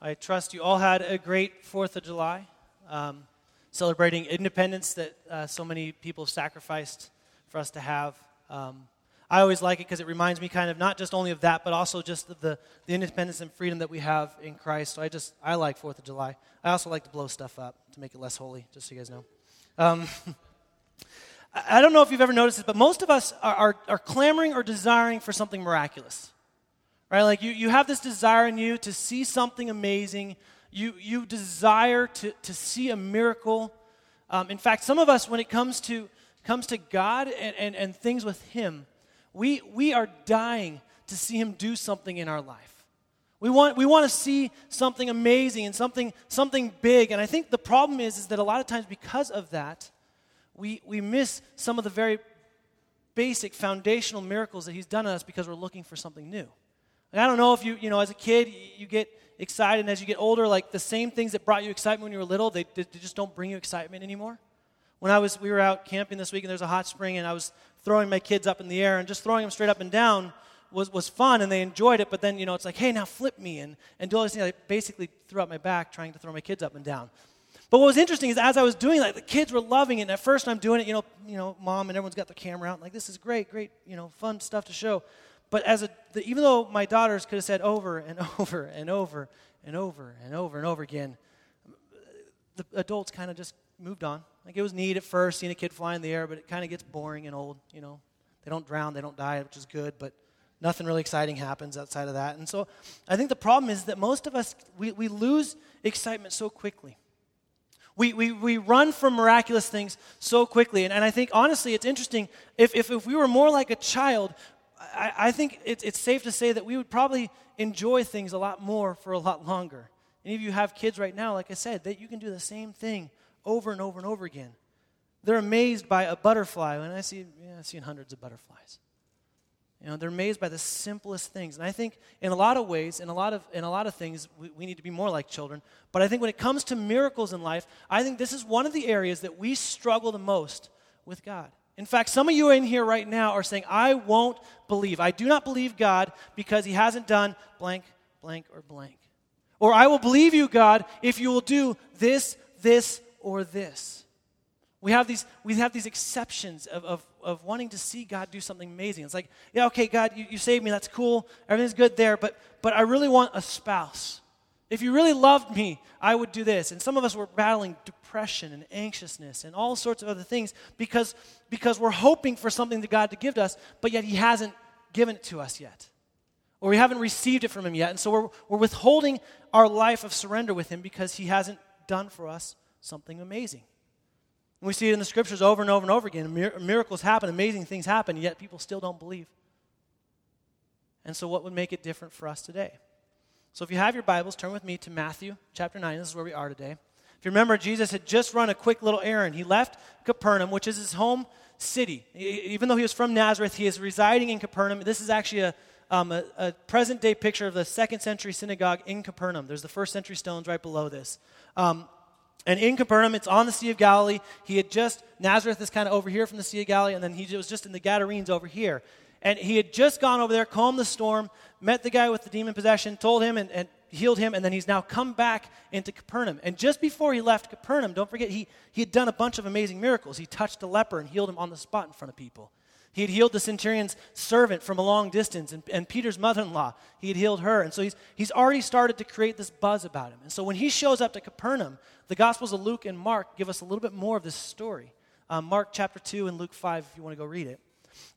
I trust you all had a great 4th of July, um, celebrating independence that uh, so many people sacrificed for us to have. Um, I always like it because it reminds me kind of not just only of that, but also just of the, the independence and freedom that we have in Christ. So I just, I like 4th of July. I also like to blow stuff up to make it less holy, just so you guys know. Um, I don't know if you've ever noticed this, but most of us are, are, are clamoring or desiring for something miraculous. Right? Like you, you have this desire in you to see something amazing. You, you desire to, to see a miracle. Um, in fact, some of us, when it comes to, comes to God and, and, and things with Him, we, we are dying to see Him do something in our life. We want, we want to see something amazing and something, something big. And I think the problem is, is that a lot of times, because of that, we, we miss some of the very basic foundational miracles that He's done on us because we're looking for something new. And I don't know if you, you know, as a kid, you get excited, and as you get older, like the same things that brought you excitement when you were little, they, they just don't bring you excitement anymore. When I was, we were out camping this week, and there's a hot spring, and I was throwing my kids up in the air, and just throwing them straight up and down was, was fun, and they enjoyed it. But then, you know, it's like, hey, now flip me, and, and do all these things. I basically threw out my back trying to throw my kids up and down. But what was interesting is as I was doing that, the kids were loving it. And at first, I'm doing it, you know, you know, mom and everyone's got their camera out, like this is great, great, you know, fun stuff to show. But as a, the, even though my daughters could have said over and over and over and over and over and over again, the adults kind of just moved on. Like it was neat at first, seeing a kid fly in the air, but it kind of gets boring and old. You know, they don't drown, they don't die, which is good, but nothing really exciting happens outside of that. And so, I think the problem is that most of us we, we lose excitement so quickly. We, we, we run from miraculous things so quickly. And, and I think, honestly, it's interesting. If, if, if we were more like a child, I, I think it, it's safe to say that we would probably enjoy things a lot more for a lot longer. Any of you have kids right now, like I said, that you can do the same thing over and over and over again. They're amazed by a butterfly. When I see, yeah, I've seen hundreds of butterflies. You know, they're amazed by the simplest things. And I think in a lot of ways, in a lot of, in a lot of things, we, we need to be more like children. But I think when it comes to miracles in life, I think this is one of the areas that we struggle the most with God. In fact, some of you in here right now are saying, I won't believe. I do not believe God because he hasn't done blank, blank, or blank. Or I will believe you, God, if you will do this, this, or this. We have these, we have these exceptions of, of, of wanting to see God do something amazing. It's like, yeah, okay, God, you, you saved me, that's cool, everything's good there, but, but I really want a spouse. If you really loved me, I would do this. And some of us were battling depression and anxiousness and all sorts of other things because, because we're hoping for something that God to give to us, but yet He hasn't given it to us yet. Or we haven't received it from Him yet. And so we're, we're withholding our life of surrender with Him because He hasn't done for us something amazing. And we see it in the scriptures over and over and over again. Mir- miracles happen, amazing things happen, yet people still don't believe. And so, what would make it different for us today? So if you have your Bibles, turn with me to Matthew chapter 9. This is where we are today. You remember, Jesus had just run a quick little errand. He left Capernaum, which is his home city. Even though he was from Nazareth, he is residing in Capernaum. This is actually a, um, a, a present day picture of the second century synagogue in Capernaum. There's the first century stones right below this. Um, and in Capernaum, it's on the Sea of Galilee. He had just, Nazareth is kind of over here from the Sea of Galilee, and then he was just in the Gadarenes over here. And he had just gone over there, calmed the storm, met the guy with the demon possession, told him and, and healed him, and then he's now come back into Capernaum. And just before he left Capernaum, don't forget, he, he had done a bunch of amazing miracles. He touched a leper and healed him on the spot in front of people. He had healed the centurion's servant from a long distance, and, and Peter's mother in law, he had healed her. And so he's, he's already started to create this buzz about him. And so when he shows up to Capernaum, the Gospels of Luke and Mark give us a little bit more of this story. Um, Mark chapter 2 and Luke 5, if you want to go read it.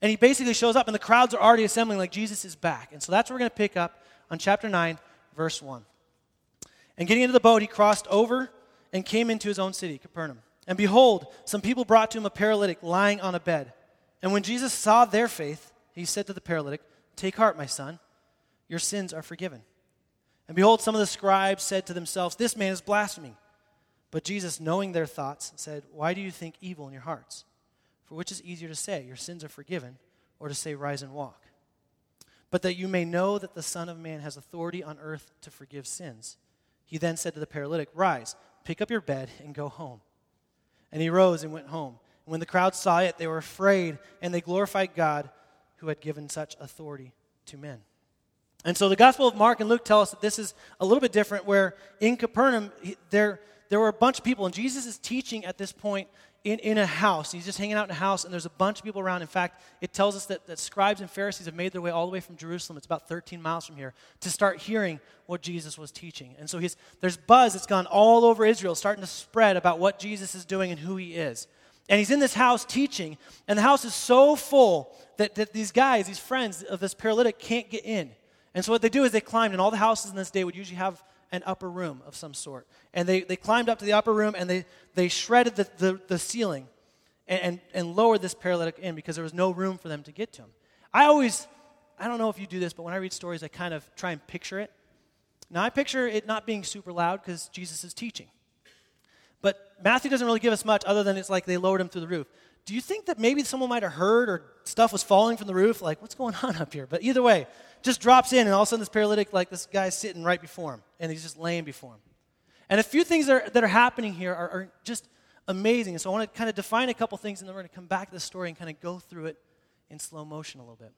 And he basically shows up, and the crowds are already assembling like Jesus is back. And so that's where we're going to pick up on chapter 9, verse 1. And getting into the boat, he crossed over and came into his own city, Capernaum. And behold, some people brought to him a paralytic lying on a bed. And when Jesus saw their faith, he said to the paralytic, Take heart, my son, your sins are forgiven. And behold, some of the scribes said to themselves, This man is blaspheming. But Jesus, knowing their thoughts, said, Why do you think evil in your hearts? For which is easier to say, Your sins are forgiven, or to say, Rise and walk? But that you may know that the Son of Man has authority on earth to forgive sins. He then said to the paralytic, Rise, pick up your bed, and go home. And he rose and went home. And when the crowd saw it, they were afraid, and they glorified God who had given such authority to men. And so the Gospel of Mark and Luke tell us that this is a little bit different, where in Capernaum, there, there were a bunch of people, and Jesus is teaching at this point in, in a house. He's just hanging out in a house, and there's a bunch of people around. In fact, it tells us that, that scribes and Pharisees have made their way all the way from Jerusalem, it's about 13 miles from here, to start hearing what Jesus was teaching. And so he's, there's buzz that's gone all over Israel, starting to spread about what Jesus is doing and who he is. And he's in this house teaching, and the house is so full that, that these guys, these friends of this paralytic, can't get in. And so what they do is they climbed, and all the houses in this day would usually have an upper room of some sort. And they, they climbed up to the upper room and they, they shredded the, the, the ceiling and, and, and lowered this paralytic in because there was no room for them to get to him. I always, I don't know if you do this, but when I read stories, I kind of try and picture it. Now, I picture it not being super loud because Jesus is teaching. But Matthew doesn't really give us much other than it's like they lowered him through the roof. Do you think that maybe someone might have heard or stuff was falling from the roof? Like, what's going on up here? But either way, just drops in, and all of a sudden, this paralytic, like this guy's sitting right before him, and he's just laying before him. And a few things that are, that are happening here are, are just amazing. So I want to kind of define a couple things, and then we're going to come back to the story and kind of go through it in slow motion a little bit.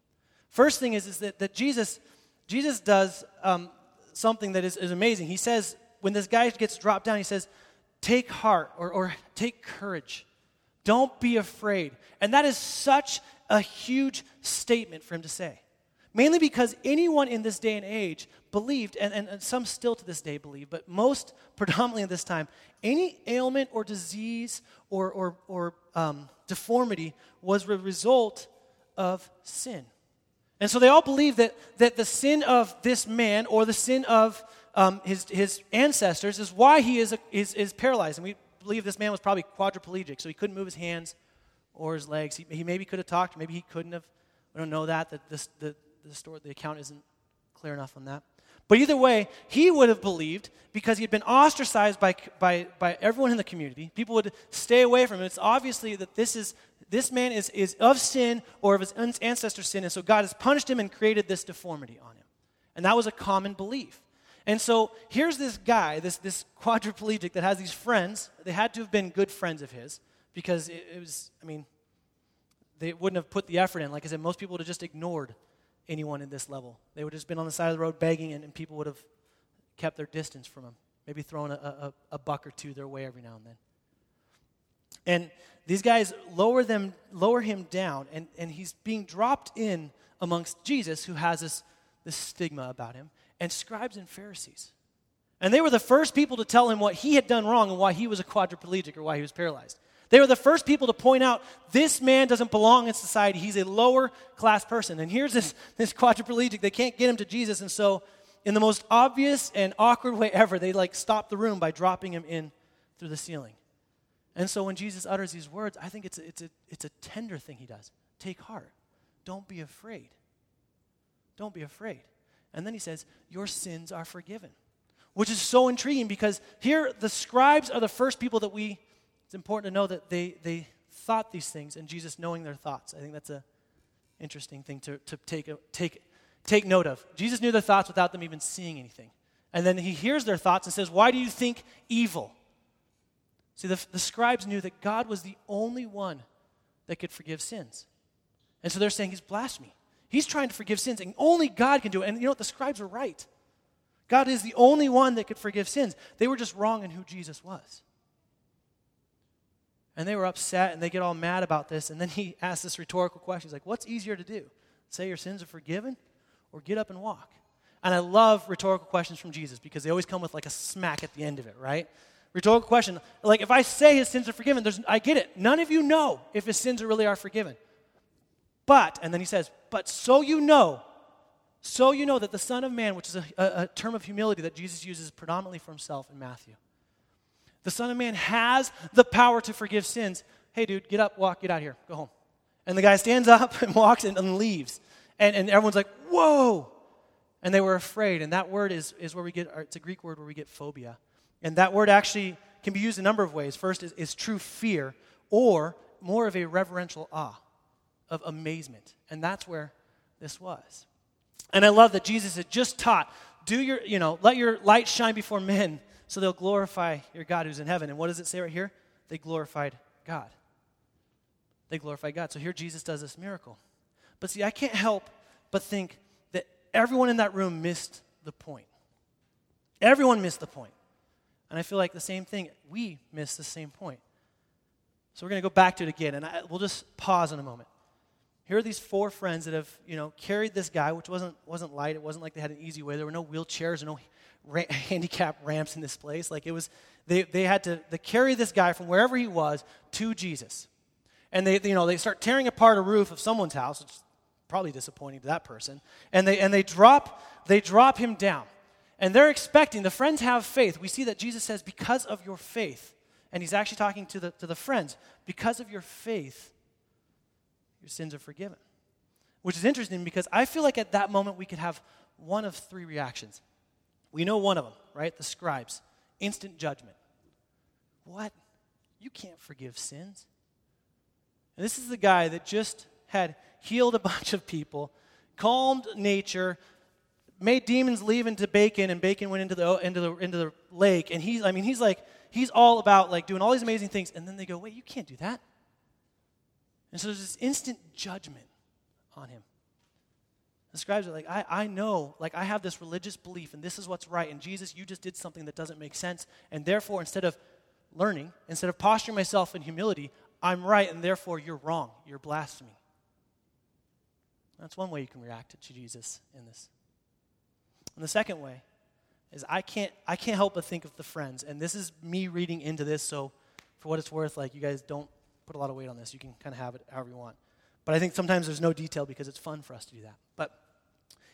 First thing is, is that, that Jesus, Jesus does um, something that is, is amazing. He says, when this guy gets dropped down, he says, Take heart or, or take courage. Don't be afraid. And that is such a huge statement for him to say. Mainly because anyone in this day and age believed, and, and, and, some still to this day believe, but most predominantly at this time, any ailment or disease or, or, or um, deformity was a result of sin. And so they all believe that, that the sin of this man or the sin of um, his, his ancestors is why he is, a, is, is paralyzed. And we believe this man was probably quadriplegic, so he couldn't move his hands or his legs. He, he maybe could have talked, maybe he couldn't have. We don't know that. that this, the, the, story, the account isn't clear enough on that. But either way, he would have believed because he had been ostracized by, by, by everyone in the community. People would stay away from him. It's obviously that this, is, this man is, is of sin or of his ancestor's sin, and so God has punished him and created this deformity on him. And that was a common belief. And so here's this guy, this, this quadriplegic that has these friends. They had to have been good friends of his because it, it was, I mean, they wouldn't have put the effort in. Like I said, most people would have just ignored anyone in this level. They would have just been on the side of the road begging, and, and people would have kept their distance from him, maybe throwing a, a, a buck or two their way every now and then. And these guys lower them, lower him down, and, and he's being dropped in amongst Jesus, who has this, this stigma about him, and scribes and Pharisees. And they were the first people to tell him what he had done wrong and why he was a quadriplegic or why he was paralyzed. They were the first people to point out this man doesn't belong in society. He's a lower class person. And here's this, this quadriplegic. They can't get him to Jesus. And so, in the most obvious and awkward way ever, they like stop the room by dropping him in through the ceiling. And so, when Jesus utters these words, I think it's a, it's a, it's a tender thing he does. Take heart. Don't be afraid. Don't be afraid. And then he says, Your sins are forgiven. Which is so intriguing because here the scribes are the first people that we it's important to know that they, they thought these things and Jesus knowing their thoughts. I think that's an interesting thing to, to take, take, take note of. Jesus knew their thoughts without them even seeing anything. And then he hears their thoughts and says, Why do you think evil? See, the, the scribes knew that God was the only one that could forgive sins. And so they're saying he's blasphemy. He's trying to forgive sins, and only God can do it. And you know what? The scribes were right. God is the only one that could forgive sins. They were just wrong in who Jesus was. And they were upset and they get all mad about this. And then he asks this rhetorical question. He's like, What's easier to do? Say your sins are forgiven or get up and walk? And I love rhetorical questions from Jesus because they always come with like a smack at the end of it, right? Rhetorical question. Like, if I say his sins are forgiven, there's, I get it. None of you know if his sins really are forgiven. But, and then he says, But so you know, so you know that the Son of Man, which is a, a, a term of humility that Jesus uses predominantly for himself in Matthew, the Son of Man has the power to forgive sins. Hey, dude, get up, walk, get out here, go home. And the guy stands up and walks and, and leaves. And, and everyone's like, whoa. And they were afraid. And that word is, is where we get, it's a Greek word where we get phobia. And that word actually can be used a number of ways. First is, is true fear, or more of a reverential awe, of amazement. And that's where this was. And I love that Jesus had just taught, do your, you know, let your light shine before men so they'll glorify your God who's in heaven. And what does it say right here? They glorified God. They glorified God. So here Jesus does this miracle. But see, I can't help but think that everyone in that room missed the point. Everyone missed the point. And I feel like the same thing, we missed the same point. So we're going to go back to it again, and I, we'll just pause in a moment. Here are these four friends that have, you know, carried this guy, which wasn't, wasn't light. It wasn't like they had an easy way. There were no wheelchairs or no ra- handicap ramps in this place. Like it was, they, they had to they carry this guy from wherever he was to Jesus. And they, you know, they start tearing apart a roof of someone's house, which is probably disappointing to that person. And they, and they drop, they drop him down. And they're expecting, the friends have faith. We see that Jesus says, because of your faith. And he's actually talking to the, to the friends, because of your faith, your sins are forgiven. Which is interesting because I feel like at that moment we could have one of three reactions. We know one of them, right? The scribes. Instant judgment. What? You can't forgive sins. And this is the guy that just had healed a bunch of people, calmed nature, made demons leave into Bacon, and Bacon went into the, into the, into the lake. And he's, I mean, he's like, he's all about like doing all these amazing things. And then they go, wait, you can't do that. And so there's this instant judgment on him. The scribes are like, I, I know, like, I have this religious belief, and this is what's right. And Jesus, you just did something that doesn't make sense. And therefore, instead of learning, instead of posturing myself in humility, I'm right, and therefore you're wrong. You're blaspheming. That's one way you can react to Jesus in this. And the second way is I can't, I can't help but think of the friends. And this is me reading into this, so for what it's worth, like, you guys don't put a lot of weight on this. You can kind of have it however you want. But I think sometimes there's no detail because it's fun for us to do that. But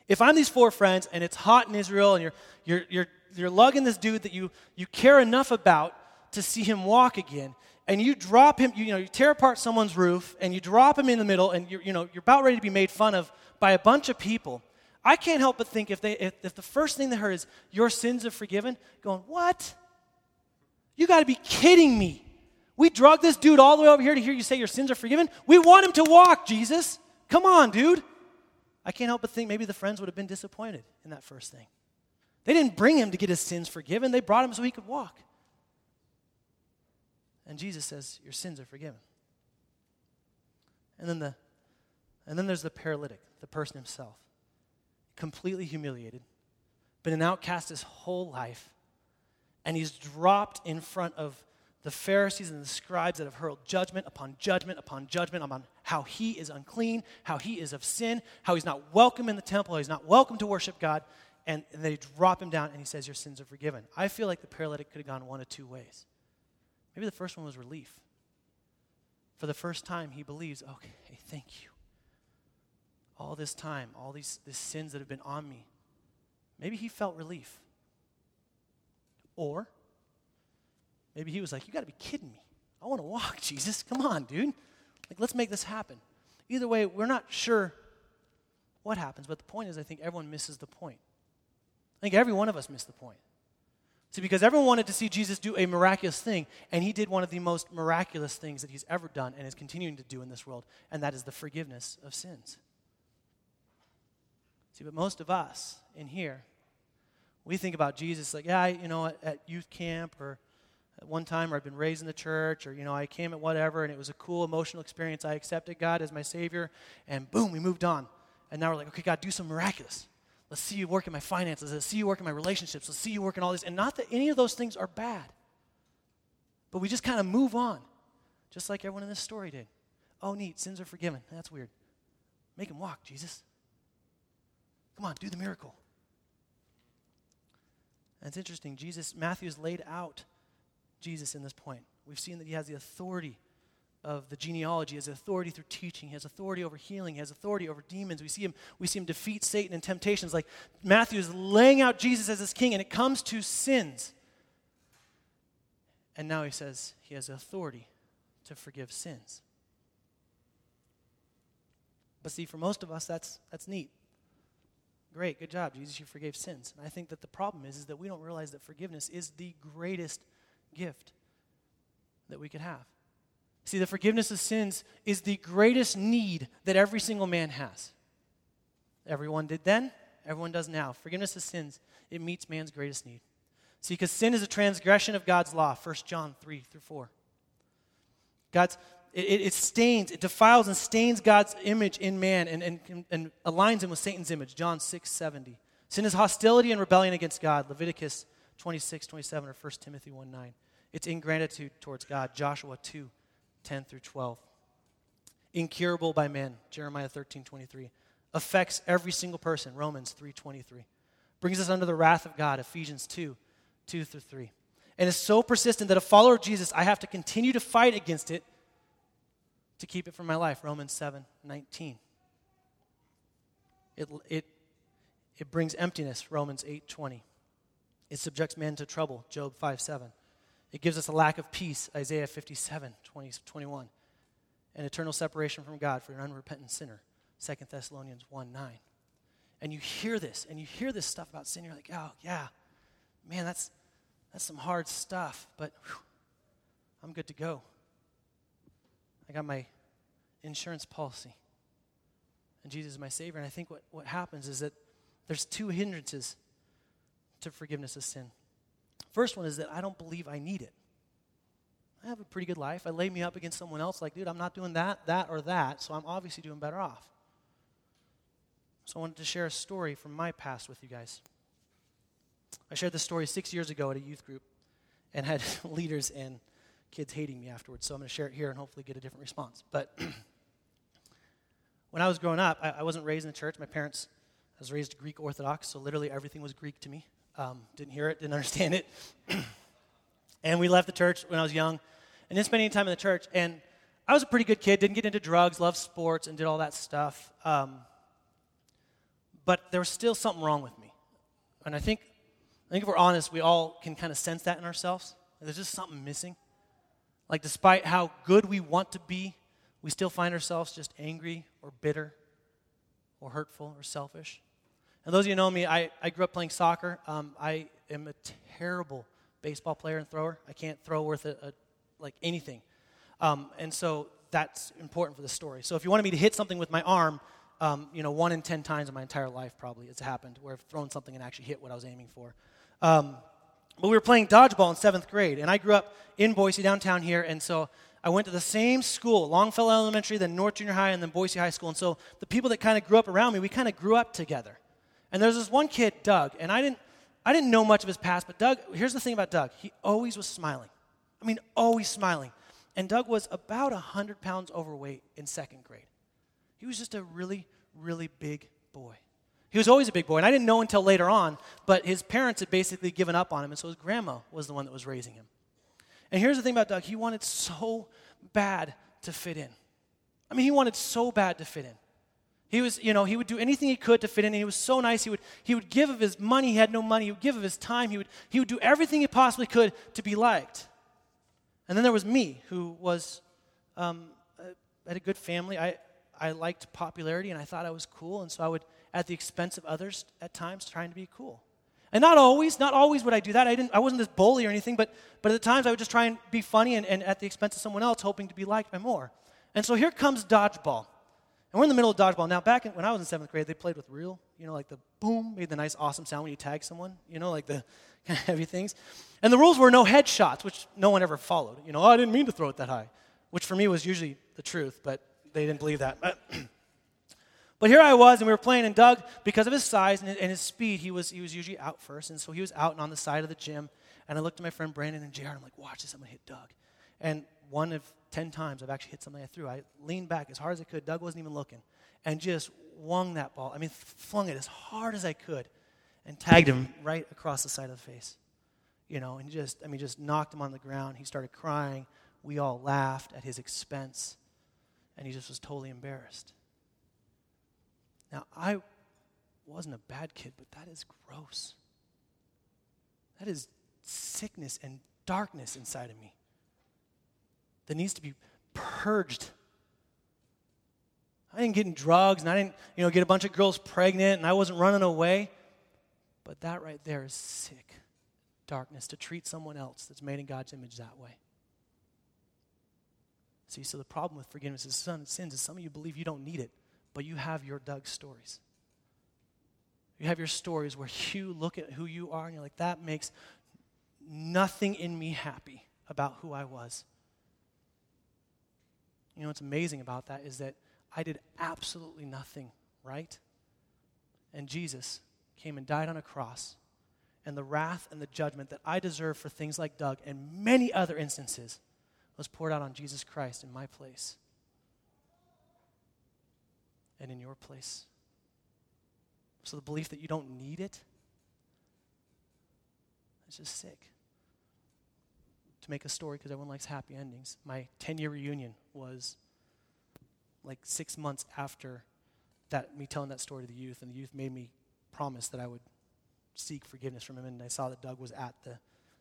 if I'm these four friends and it's hot in Israel and you're, you're, you're, you're lugging this dude that you, you care enough about to see him walk again, and you drop him, you, you know, you tear apart someone's roof and you drop him in the middle and you're, you know, you're about ready to be made fun of by a bunch of people, I can't help but think if, they, if, if the first thing they heard is, your sins are forgiven, going, what? You got to be kidding me. We drug this dude all the way over here to hear you say your sins are forgiven. We want him to walk, Jesus. Come on, dude. I can't help but think maybe the friends would have been disappointed in that first thing. They didn't bring him to get his sins forgiven, they brought him so he could walk. And Jesus says, Your sins are forgiven. And then, the, and then there's the paralytic, the person himself, completely humiliated, been an outcast his whole life, and he's dropped in front of the Pharisees and the scribes that have hurled judgment upon judgment upon judgment upon how he is unclean, how he is of sin, how he's not welcome in the temple, how he's not welcome to worship God. And, and they drop him down and he says, Your sins are forgiven. I feel like the paralytic could have gone one of two ways. Maybe the first one was relief. For the first time, he believes, okay, thank you. All this time, all these, these sins that have been on me, maybe he felt relief. Or Maybe he was like, You got to be kidding me. I want to walk, Jesus. Come on, dude. Like, let's make this happen. Either way, we're not sure what happens, but the point is, I think everyone misses the point. I think every one of us missed the point. See, because everyone wanted to see Jesus do a miraculous thing, and he did one of the most miraculous things that he's ever done and is continuing to do in this world, and that is the forgiveness of sins. See, but most of us in here, we think about Jesus like, yeah, you know, at, at youth camp or at one time, or I've been raised in the church, or, you know, I came at whatever, and it was a cool emotional experience. I accepted God as my Savior, and boom, we moved on. And now we're like, okay, God, do some miraculous. Let's see you work in my finances. Let's see you work in my relationships. Let's see you work in all this. And not that any of those things are bad, but we just kind of move on, just like everyone in this story did. Oh, neat, sins are forgiven. That's weird. Make him walk, Jesus. Come on, do the miracle. And it's interesting. Jesus, Matthew's laid out Jesus in this point. We've seen that he has the authority of the genealogy, has authority through teaching, he has authority over healing, he has authority over demons. We see him, we see him defeat Satan and temptations. Like Matthew is laying out Jesus as his king, and it comes to sins. And now he says he has authority to forgive sins. But see, for most of us, that's, that's neat. Great, good job, Jesus, you forgave sins. And I think that the problem is, is that we don't realize that forgiveness is the greatest gift that we could have. See, the forgiveness of sins is the greatest need that every single man has. Everyone did then, everyone does now. Forgiveness of sins, it meets man's greatest need. See, because sin is a transgression of God's law, 1 John 3 through 4. God's, it, it, stains, it defiles and stains God's image in man and, and, and aligns him with Satan's image. John 6 70. Sin is hostility and rebellion against God. Leviticus 26, 27, or 1 Timothy 1 9. It's ingratitude towards God. Joshua 2 10 through 12. Incurable by men. Jeremiah 13 23. Affects every single person. Romans 3 23. Brings us under the wrath of God. Ephesians 2 2 through 3. And is so persistent that a follower of Jesus, I have to continue to fight against it to keep it from my life. Romans 7 19. It, it, it brings emptiness. Romans 8 20. It subjects man to trouble. Job 5 7. It gives us a lack of peace. Isaiah 57 20, 21. And eternal separation from God for an unrepentant sinner. 2 Thessalonians 1 9. And you hear this, and you hear this stuff about sin, you're like, oh, yeah, man, that's, that's some hard stuff, but whew, I'm good to go. I got my insurance policy. And Jesus is my Savior. And I think what, what happens is that there's two hindrances to forgiveness of sin. First one is that I don't believe I need it. I have a pretty good life. I lay me up against someone else, like, dude, I'm not doing that, that, or that, so I'm obviously doing better off. So I wanted to share a story from my past with you guys. I shared this story six years ago at a youth group and had leaders and kids hating me afterwards. So I'm going to share it here and hopefully get a different response. But when I was growing up, I, I, wasn't raised in the church. My parents, I was raised Greek Orthodox, so literally everything was Greek to me. Um, didn't hear it, didn't understand it. and we left the church when I was young and didn't spend any time in the church. And I was a pretty good kid, didn't get into drugs, loved sports, and did all that stuff. Um, but there was still something wrong with me. And I think, I think if we're honest, we all can kind of sense that in ourselves. There's just something missing. Like, despite how good we want to be, we still find ourselves just angry or bitter or hurtful or selfish. And those of you know me, I, I grew up playing soccer. Um, I am a terrible baseball player and thrower. I can't throw worth a, a like anything. Um, and so that's important for the story. So if you wanted me to hit something with my arm, um, you know, one in ten times in my entire life probably it's happened where I've thrown something and actually hit what I was aiming for. Um, but we were playing dodgeball in seventh grade, and I grew up in Boise, downtown here, and so I went to the same school, Longfellow Elementary, then North Junior High, and then Boise High School. And so the people that kind of grew up around me, we kind of grew up together. And there's this one kid, Doug, and I didn't, I didn't know much of his past, but Doug, here's the thing about Doug. He always was smiling. I mean, always smiling. And Doug was about 100 pounds overweight in second grade. He was just a really, really big boy. He was always a big boy, and I didn't know until later on, but his parents had basically given up on him, and so his grandma was the one that was raising him. And here's the thing about Doug he wanted so bad to fit in. I mean, he wanted so bad to fit in. He was, you know, he would do anything he could to fit in, he was so nice. He would, he would give of his money, he had no money, he would give of his time, he would, he would do everything he possibly could to be liked. And then there was me, who was, um, had a good family. I, I liked popularity, and I thought I was cool, and so I would at the expense of others at times trying to be cool. And not always, not always would I do that. I, didn't, I wasn't this bully or anything, but, but at the times I would just try and be funny and, and at the expense of someone else, hoping to be liked by more. And so here comes dodgeball. And we're in the middle of dodgeball. Now, back in, when I was in seventh grade, they played with real, you know, like the boom, made the nice, awesome sound when you tag someone, you know, like the kind of heavy things. And the rules were no headshots, which no one ever followed. You know, oh, I didn't mean to throw it that high, which for me was usually the truth, but they didn't believe that. But here I was, and we were playing, and Doug, because of his size and his speed, he was, he was usually out first. And so he was out and on the side of the gym. And I looked at my friend Brandon and JR, and I'm like, watch this, I'm going to hit Doug. And one of 10 times I've actually hit something I threw. I leaned back as hard as I could. Doug wasn't even looking. And just wung that ball. I mean, flung it as hard as I could and tagged him right across the side of the face. You know, and just, I mean, just knocked him on the ground. He started crying. We all laughed at his expense. And he just was totally embarrassed. Now, I wasn't a bad kid, but that is gross. That is sickness and darkness inside of me that needs to be purged. I didn't get in drugs and I didn't, you know, get a bunch of girls pregnant and I wasn't running away. But that right there is sick darkness to treat someone else that's made in God's image that way. See, so the problem with forgiveness of sins is some of you believe you don't need it but you have your Doug stories. You have your stories where you look at who you are and you're like, that makes nothing in me happy about who I was. You know what's amazing about that is that I did absolutely nothing right. And Jesus came and died on a cross. And the wrath and the judgment that I deserve for things like Doug and many other instances was poured out on Jesus Christ in my place and in your place. So the belief that you don't need it is just sick. To make a story, because everyone likes happy endings, my 10 year reunion was like six months after that me telling that story to the youth, and the youth made me promise that I would seek forgiveness from him. And I saw that Doug was at the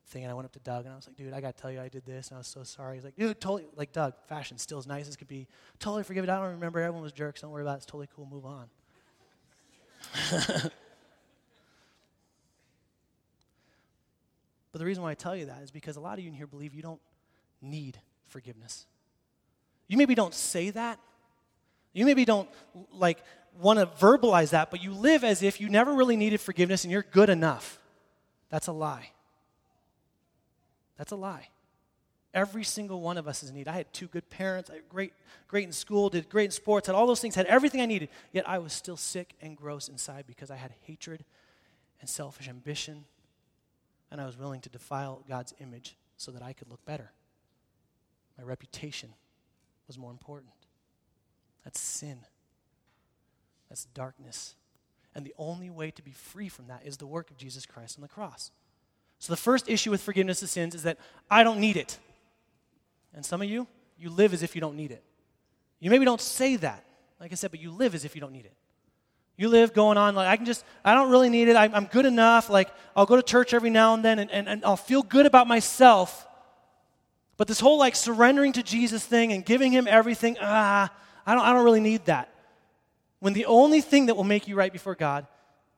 thing, and I went up to Doug and I was like, "Dude, I got to tell you, I did this, and I was so sorry." He's like, "Dude, totally like Doug, fashion still as nice as could be. Totally forgive it. I don't remember. Everyone was jerks. Don't worry about it. It's totally cool. Move on." but the reason why I tell you that is because a lot of you in here believe you don't need forgiveness. You maybe don't say that. You maybe don't like want to verbalize that, but you live as if you never really needed forgiveness and you're good enough. That's a lie. That's a lie. Every single one of us is in need. I had two good parents, I had great, great in school, did great in sports, had all those things, had everything I needed, yet I was still sick and gross inside because I had hatred and selfish ambition, and I was willing to defile God's image so that I could look better. My reputation was more important. That's sin. That's darkness. And the only way to be free from that is the work of Jesus Christ on the cross. So the first issue with forgiveness of sins is that I don't need it. And some of you, you live as if you don't need it. You maybe don't say that, like I said, but you live as if you don't need it. You live going on like, I can just, I don't really need it. I'm, I'm good enough. Like, I'll go to church every now and then and, and, and I'll feel good about myself. But this whole like surrendering to Jesus thing and giving him everything, ah, I don't, I don't really need that. When the only thing that will make you right before God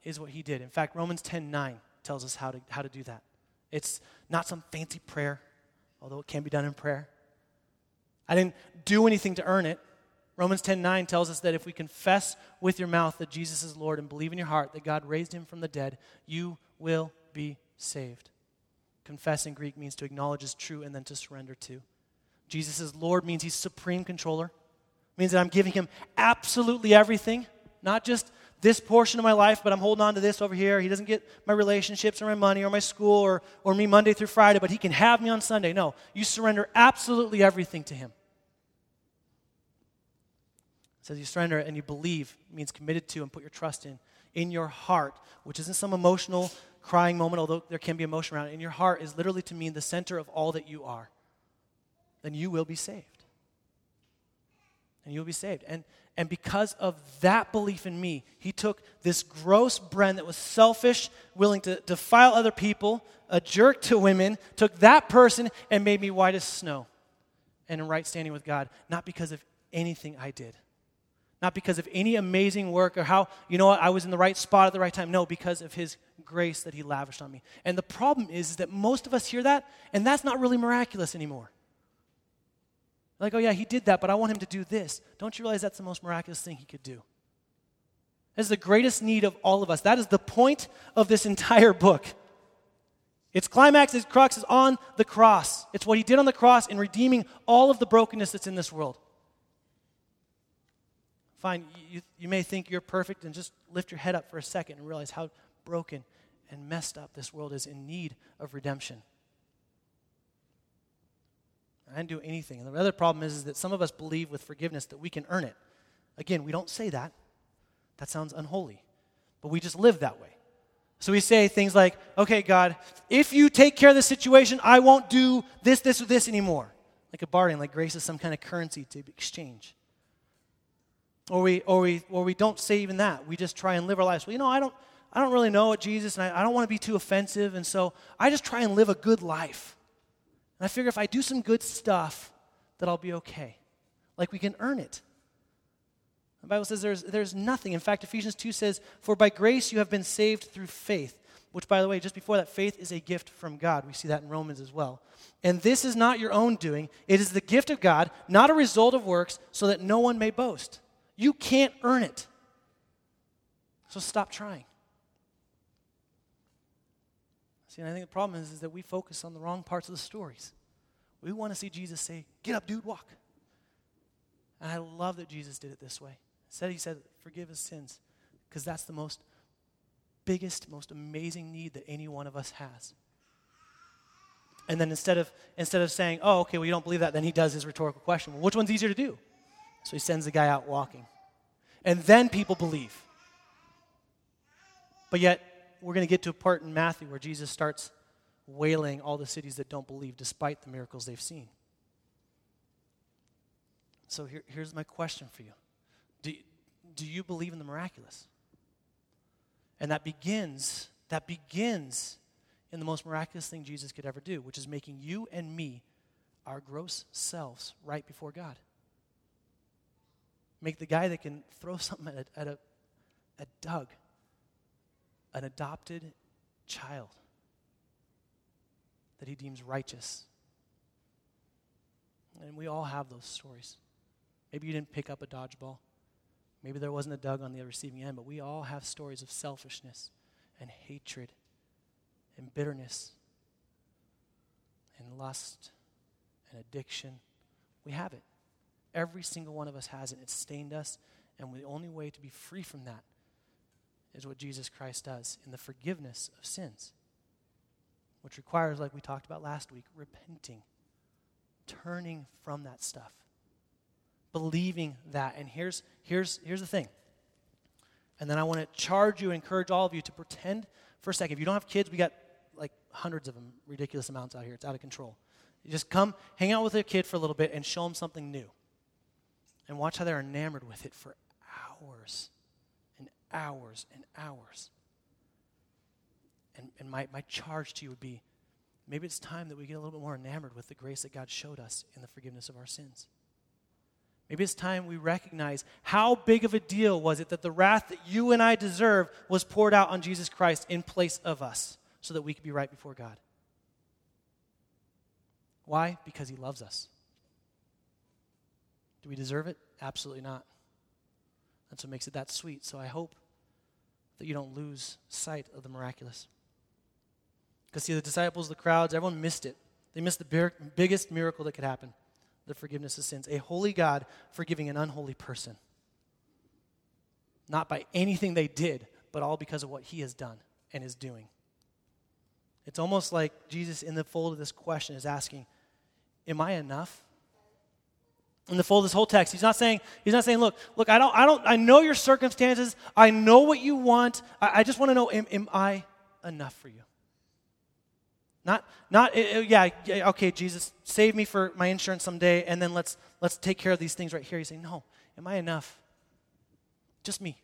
is what he did. In fact, Romans 10 9 tells us how to, how to do that. It's not some fancy prayer, although it can be done in prayer. I didn't do anything to earn it. Romans 10 9 tells us that if we confess with your mouth that Jesus is Lord and believe in your heart that God raised him from the dead, you will be saved. Confess in Greek means to acknowledge as true and then to surrender to. Jesus is Lord means he's supreme controller. Means that I'm giving him absolutely everything, not just this portion of my life, but I'm holding on to this over here. He doesn't get my relationships or my money or my school or, or me Monday through Friday, but he can have me on Sunday. No, you surrender absolutely everything to him. It says you surrender and you believe means committed to and put your trust in in your heart, which isn't some emotional crying moment, although there can be emotion around it. In your heart is literally to mean the center of all that you are. Then you will be saved. And you'll be saved. And and because of that belief in me, he took this gross Bren that was selfish, willing to defile other people, a jerk to women, took that person and made me white as snow and in right standing with God, not because of anything I did. Not because of any amazing work or how, you know what, I was in the right spot at the right time. No, because of his grace that he lavished on me. And the problem is, is that most of us hear that, and that's not really miraculous anymore. Like, oh yeah, he did that, but I want him to do this. Don't you realize that's the most miraculous thing he could do? That's the greatest need of all of us. That is the point of this entire book. Its climax, its crux is on the cross. It's what he did on the cross in redeeming all of the brokenness that's in this world. Fine, you, you may think you're perfect and just lift your head up for a second and realize how broken and messed up this world is in need of redemption. I didn't do anything. And the other problem is, is that some of us believe with forgiveness that we can earn it. Again, we don't say that. That sounds unholy. But we just live that way. So we say things like, okay, God, if you take care of the situation, I won't do this, this, or this anymore. Like a bargain, like grace is some kind of currency to exchange. Or we, or we, or we don't say even that. We just try and live our lives. Well, you know, I don't, I don't really know what Jesus, and I, I don't want to be too offensive, and so I just try and live a good life. And I figure if I do some good stuff, that I'll be okay. Like we can earn it. The Bible says there's, there's nothing. In fact, Ephesians 2 says, For by grace you have been saved through faith, which, by the way, just before that, faith is a gift from God. We see that in Romans as well. And this is not your own doing, it is the gift of God, not a result of works, so that no one may boast. You can't earn it. So stop trying. See, and I think the problem is, is that we focus on the wrong parts of the stories. We want to see Jesus say, Get up, dude, walk. And I love that Jesus did it this way. Instead, he said, Forgive us sins, because that's the most biggest, most amazing need that any one of us has. And then instead of, instead of saying, oh, okay, well, you don't believe that, then he does his rhetorical question. Well, which one's easier to do? So he sends the guy out walking. And then people believe. But yet, we're going to get to a part in Matthew where Jesus starts wailing all the cities that don't believe despite the miracles they've seen. So here, here's my question for you do, do you believe in the miraculous? And that begins, that begins in the most miraculous thing Jesus could ever do, which is making you and me our gross selves right before God. Make the guy that can throw something at a, at a, Doug, an adopted child that he deems righteous. And we all have those stories. Maybe you didn't pick up a dodgeball. Maybe there wasn't a Doug on the receiving end, but we all have stories of selfishness and hatred and bitterness and lust and addiction. We have it. Every single one of us has it. It's stained us, and the only way to be free from that is what Jesus Christ does in the forgiveness of sins, which requires, like we talked about last week, repenting, turning from that stuff believing that. And here's, here's, here's the thing. And then I want to charge you, encourage all of you to pretend for a second. If you don't have kids, we got like hundreds of them, ridiculous amounts out here. It's out of control. You just come, hang out with a kid for a little bit, and show them something new. And watch how they're enamored with it for hours and hours and hours. And, and my, my charge to you would be maybe it's time that we get a little bit more enamored with the grace that God showed us in the forgiveness of our sins. Maybe it's time we recognize how big of a deal was it that the wrath that you and I deserve was poured out on Jesus Christ in place of us so that we could be right before God. Why? Because he loves us. Do we deserve it? Absolutely not. That's what makes it that sweet. So I hope that you don't lose sight of the miraculous. Because, see, the disciples, the crowds, everyone missed it. They missed the biggest miracle that could happen the forgiveness of sins. A holy God forgiving an unholy person. Not by anything they did, but all because of what he has done and is doing. It's almost like Jesus, in the fold of this question, is asking, Am I enough? In the fold of this whole text, he's not saying, he's not saying, look, look, I don't, I don't, I know your circumstances, I know what you want. I, I just want to know, am, am I enough for you? Not, not eh, eh, yeah, okay, Jesus, save me for my insurance someday, and then let's, let's take care of these things right here. You say, no, am I enough? Just me.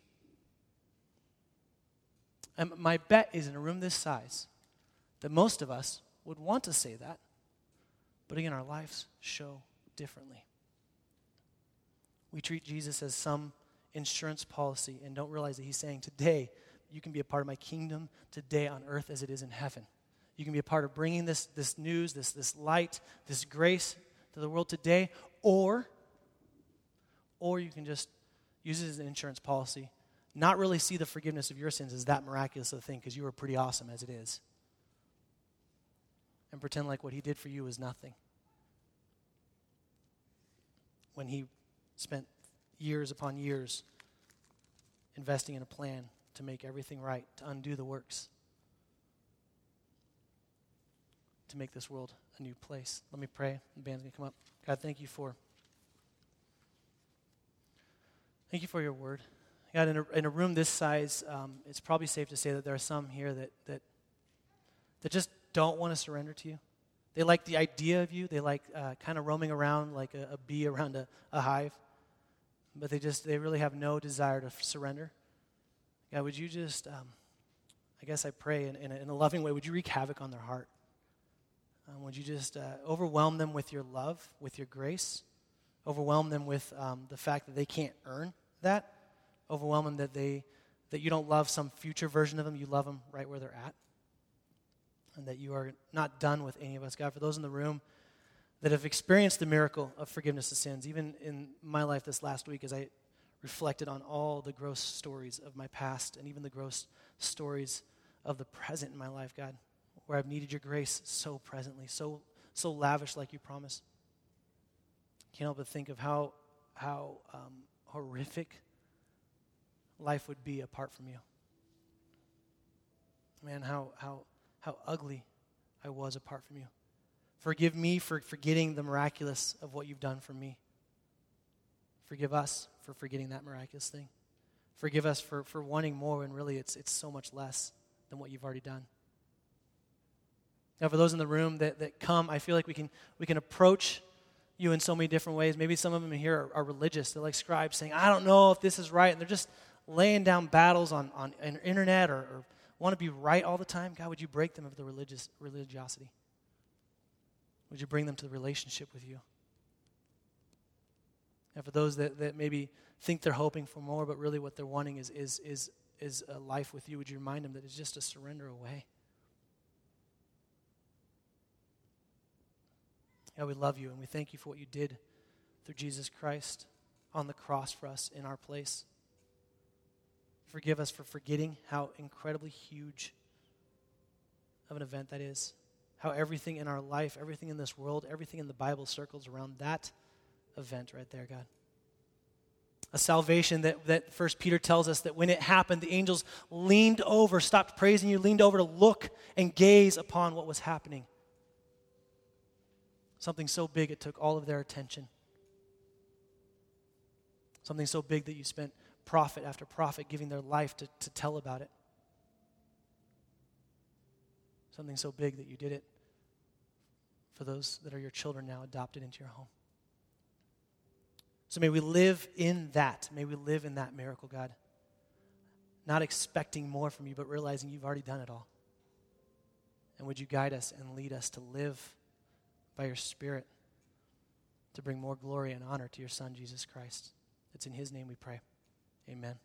And my bet is in a room this size that most of us would want to say that, but again, our lives show differently. We treat Jesus as some insurance policy and don't realize that he's saying, Today, you can be a part of my kingdom today on earth as it is in heaven. You can be a part of bringing this, this news, this, this light, this grace to the world today, or, or you can just use it as an insurance policy, not really see the forgiveness of your sins as that miraculous of a thing because you are pretty awesome as it is, and pretend like what he did for you is nothing. When he spent years upon years investing in a plan to make everything right, to undo the works to make this world a new place. Let me pray. The band's going to come up. God, thank you for. Thank you for your word. God, in a, in a room this size, um, it's probably safe to say that there are some here that, that, that just don't want to surrender to you. They like the idea of you. They like uh, kind of roaming around like a, a bee around a, a, hive. But they just, they really have no desire to surrender. God, would you just, um, I guess I pray in, in, a, in a loving way, would you wreak havoc on their heart? Um, would you just uh, overwhelm them with your love, with your grace? Overwhelm them with um, the fact that they can't earn that? Overwhelm them that, they, that you don't love some future version of them, you love them right where they're at? And that you are not done with any of us. God, for those in the room that have experienced the miracle of forgiveness of sins, even in my life this last week as I reflected on all the gross stories of my past and even the gross stories of the present in my life, God where I've needed your grace so presently, so, so lavish like you promised. Can't help but think of how, how um, horrific life would be apart from you. Man, how, how, how ugly I was apart from you. Forgive me for forgetting the miraculous of what you've done for me. Forgive us for forgetting that miraculous thing. Forgive us for, for wanting more when really it's, it's so much less than what you've already done. Now, for those in the room that, that come, I feel like we can, we can approach you in so many different ways. Maybe some of them here are, are religious. They're like scribes saying, I don't know if this is right. And they're just laying down battles on, on, on internet or, or want to be right all the time. God, would you break them of the religious religiosity? Would you bring them to the relationship with you? And for those that, that maybe think they're hoping for more, but really what they're wanting is, is, is, is a life with you, would you remind them that it's just a surrender away? God, we love you and we thank you for what you did through Jesus Christ on the cross for us in our place. Forgive us for forgetting how incredibly huge of an event that is. How everything in our life, everything in this world, everything in the Bible circles around that event right there, God. A salvation that, that First Peter tells us that when it happened, the angels leaned over, stopped praising you, leaned over to look and gaze upon what was happening. Something so big it took all of their attention. Something so big that you spent prophet after prophet giving their life to, to tell about it. Something so big that you did it for those that are your children now adopted into your home. So may we live in that. May we live in that miracle, God. Not expecting more from you, but realizing you've already done it all. And would you guide us and lead us to live by your Spirit to bring more glory and honor to your Son, Jesus Christ. It's in His name we pray. Amen.